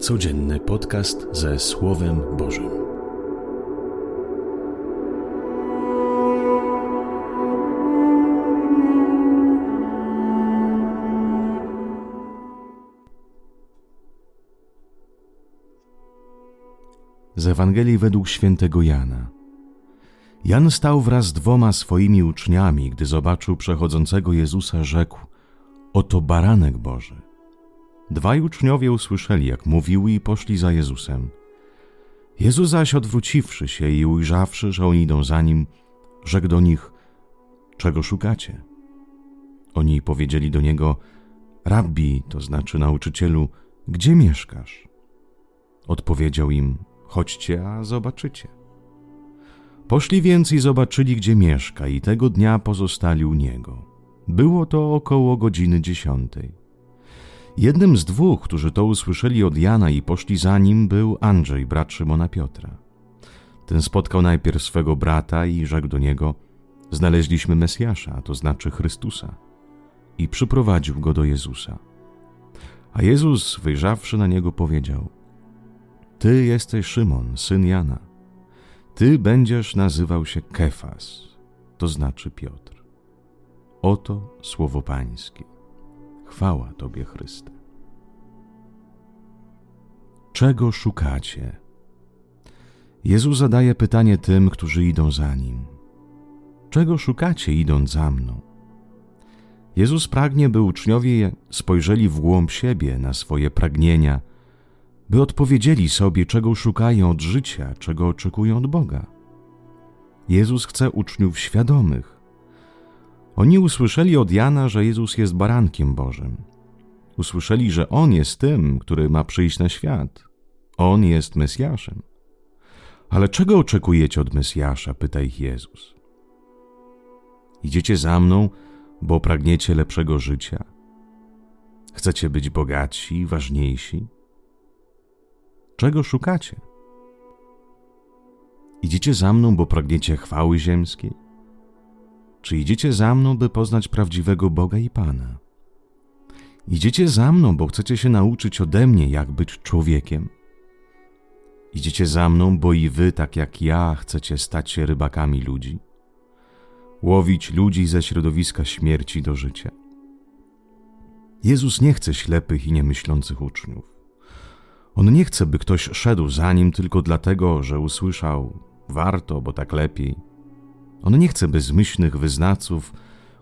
Codzienny podcast ze Słowem Bożym. Z Ewangelii według świętego Jana. Jan stał wraz z dwoma swoimi uczniami, gdy zobaczył przechodzącego Jezusa, rzekł: Oto baranek Boży. Dwaj uczniowie usłyszeli, jak mówił, i poszli za Jezusem. Jezus zaś odwróciwszy się i ujrzawszy, że oni idą za nim, rzekł do nich: Czego szukacie? Oni powiedzieli do niego: Rabbi, to znaczy nauczycielu, gdzie mieszkasz? Odpowiedział im: Chodźcie, a zobaczycie. Poszli więc i zobaczyli, gdzie mieszka, i tego dnia pozostali u niego. Było to około godziny dziesiątej. Jednym z dwóch, którzy to usłyszeli od Jana i poszli za nim, był Andrzej, brat Szymona Piotra. Ten spotkał najpierw swego brata i rzekł do niego: Znaleźliśmy Mesjasza, to znaczy Chrystusa, i przyprowadził go do Jezusa. A Jezus, wyjrzawszy na niego, powiedział: Ty jesteś Szymon, syn Jana. Ty będziesz nazywał się Kefas, to znaczy Piotr. Oto słowo Pańskie. Chwała Tobie, Chryste. Czego szukacie? Jezus zadaje pytanie tym, którzy idą za nim. Czego szukacie, idąc za mną? Jezus pragnie, by uczniowie spojrzeli w głąb siebie na swoje pragnienia, by odpowiedzieli sobie, czego szukają od życia, czego oczekują od Boga. Jezus chce uczniów świadomych, oni usłyszeli od Jana, że Jezus jest barankiem Bożym. Usłyszeli, że On jest tym, który ma przyjść na świat. On jest Mesjaszem. Ale czego oczekujecie od Mesjasza? pyta ich Jezus. Idziecie za mną, bo pragniecie lepszego życia? Chcecie być bogatsi, ważniejsi? Czego szukacie? Idziecie za mną, bo pragniecie chwały ziemskiej? Czy idziecie za mną, by poznać prawdziwego Boga i Pana? Idziecie za mną, bo chcecie się nauczyć ode mnie, jak być człowiekiem? Idziecie za mną, bo i wy, tak jak ja, chcecie stać się rybakami ludzi? Łowić ludzi ze środowiska śmierci do życia? Jezus nie chce ślepych i niemyślących uczniów. On nie chce, by ktoś szedł za nim tylko dlatego, że usłyszał: Warto, bo tak lepiej on nie chce bezmyślnych wyznawców,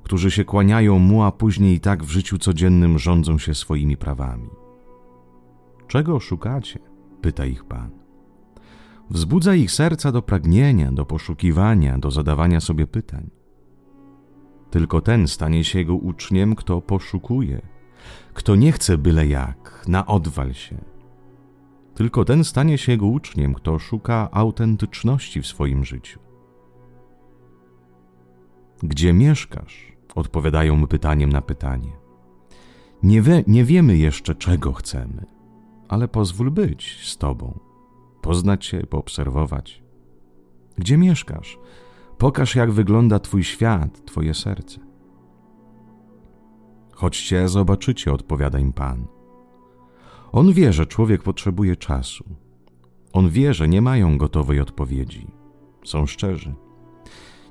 którzy się kłaniają mu, a później i tak w życiu codziennym rządzą się swoimi prawami. Czego szukacie? pyta ich Pan. Wzbudza ich serca do pragnienia, do poszukiwania, do zadawania sobie pytań. Tylko ten stanie się jego uczniem, kto poszukuje, kto nie chce byle jak, na odwal się. Tylko ten stanie się jego uczniem, kto szuka autentyczności w swoim życiu. Gdzie mieszkasz? Odpowiadają mu pytaniem na pytanie. Nie, we, nie wiemy jeszcze, czego chcemy, ale pozwól być z Tobą, poznać się, poobserwować. Gdzie mieszkasz? Pokaż, jak wygląda Twój świat, Twoje serce. Chodźcie, zobaczycie, odpowiada im Pan. On wie, że człowiek potrzebuje czasu. On wie, że nie mają gotowej odpowiedzi. Są szczerzy.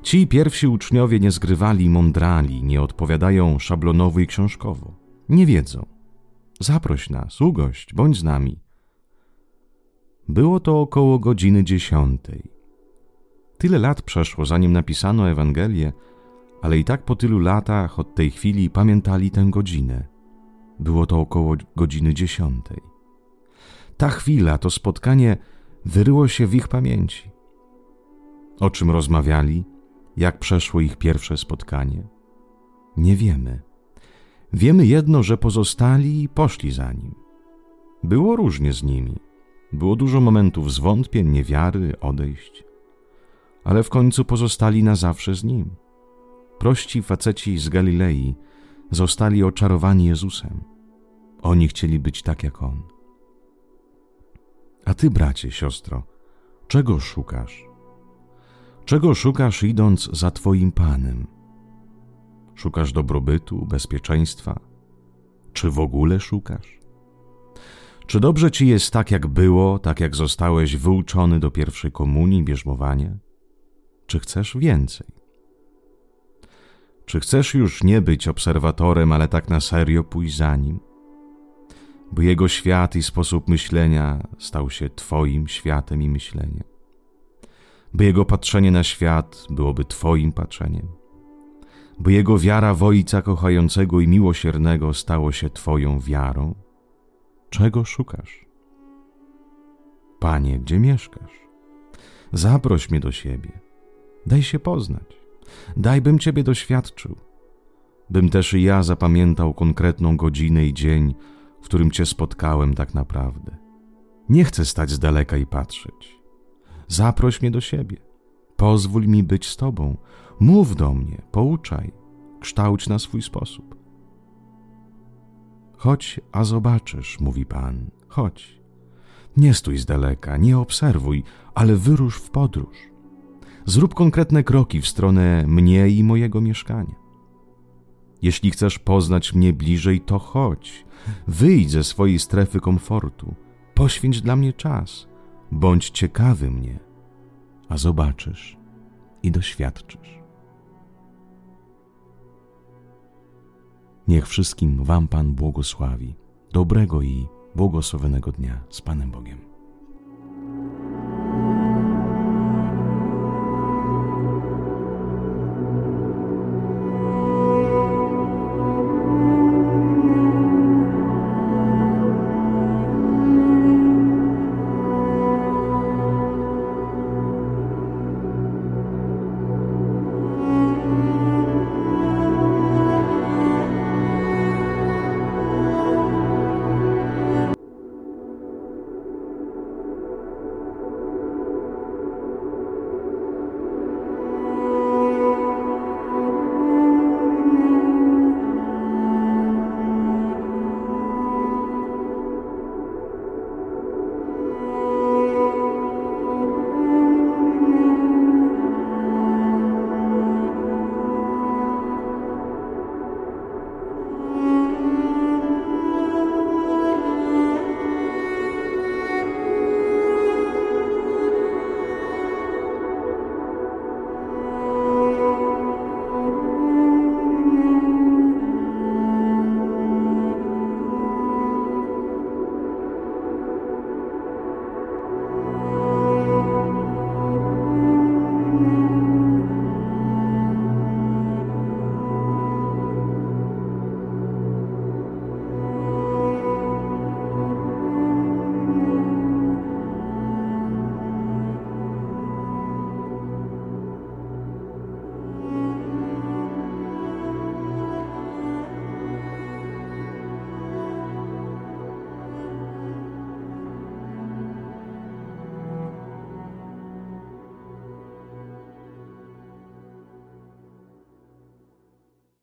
Ci pierwsi uczniowie nie zgrywali mądrali, nie odpowiadają szablonowo i książkowo. Nie wiedzą. Zaproś nas, ugość, bądź z nami. Było to około godziny dziesiątej. Tyle lat przeszło, zanim napisano Ewangelię, ale i tak po tylu latach od tej chwili pamiętali tę godzinę. Było to około godziny dziesiątej. Ta chwila, to spotkanie wyryło się w ich pamięci. O czym rozmawiali? Jak przeszło ich pierwsze spotkanie? Nie wiemy. Wiemy jedno, że pozostali i poszli za nim. Było różnie z nimi. Było dużo momentów zwątpień, niewiary, odejść. Ale w końcu pozostali na zawsze z nim. Prości faceci z Galilei zostali oczarowani Jezusem. Oni chcieli być tak jak On. A ty, bracie, siostro, czego szukasz? Czego szukasz idąc za Twoim Panem? Szukasz dobrobytu, bezpieczeństwa? Czy w ogóle szukasz? Czy dobrze ci jest tak, jak było, tak jak zostałeś wyuczony do pierwszej komunii, bierzmowania? Czy chcesz więcej? Czy chcesz już nie być obserwatorem, ale tak na serio pójść za nim? By jego świat i sposób myślenia stał się Twoim światem i myśleniem. By jego patrzenie na świat byłoby Twoim patrzeniem. By jego wiara w Ojca kochającego i miłosiernego stało się Twoją wiarą. Czego szukasz? Panie, gdzie mieszkasz? Zaproś mnie do siebie. Daj się poznać. Daj, bym Ciebie doświadczył. Bym też i ja zapamiętał konkretną godzinę i dzień, w którym Cię spotkałem tak naprawdę. Nie chcę stać z daleka i patrzeć. Zaproś mnie do siebie. Pozwól mi być z Tobą. Mów do mnie, pouczaj, kształć na swój sposób. Chodź, a zobaczysz, mówi Pan, chodź. Nie stój z daleka, nie obserwuj, ale wyrusz w podróż. Zrób konkretne kroki w stronę mnie i mojego mieszkania. Jeśli chcesz poznać mnie bliżej, to chodź. Wyjdź ze swojej strefy komfortu. Poświęć dla mnie czas. Bądź ciekawy mnie, a zobaczysz i doświadczysz. Niech wszystkim Wam Pan błogosławi. Dobrego i błogosławionego dnia z Panem Bogiem.